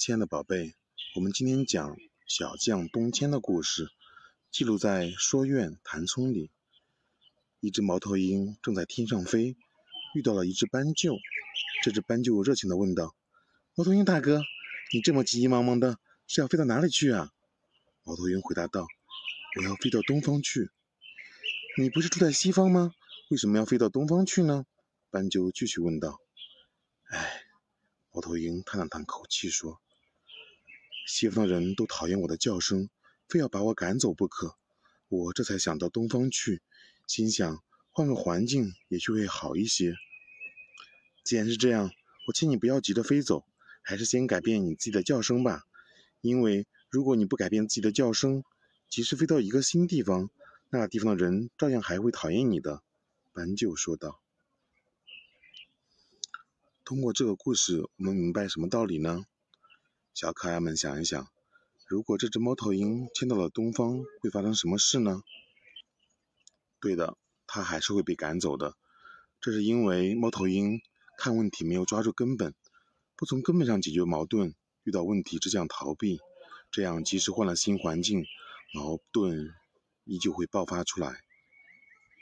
亲爱的宝贝，我们今天讲小将东迁的故事，记录在《说苑谭聪》里。一只猫头鹰正在天上飞，遇到了一只斑鸠。这只斑鸠热情地问道：“猫头鹰大哥，你这么急急忙忙的，是要飞到哪里去啊？”猫头鹰回答道：“我要飞到东方去。”“你不是住在西方吗？为什么要飞到东方去呢？”斑鸠继续问道。“唉。”猫头鹰叹了叹口气说。西方的人都讨厌我的叫声，非要把我赶走不可。我这才想到东方去，心想换个环境也许会好一些。既然是这样，我请你不要急着飞走，还是先改变你自己的叫声吧。因为如果你不改变自己的叫声，即使飞到一个新地方，那个地方的人照样还会讨厌你的。”斑鸠说道。通过这个故事，我们明白什么道理呢？小可爱们想一想，如果这只猫头鹰迁到了东方，会发生什么事呢？对的，它还是会被赶走的。这是因为猫头鹰看问题没有抓住根本，不从根本上解决矛盾，遇到问题只想逃避，这样即使换了新环境，矛盾依旧会爆发出来。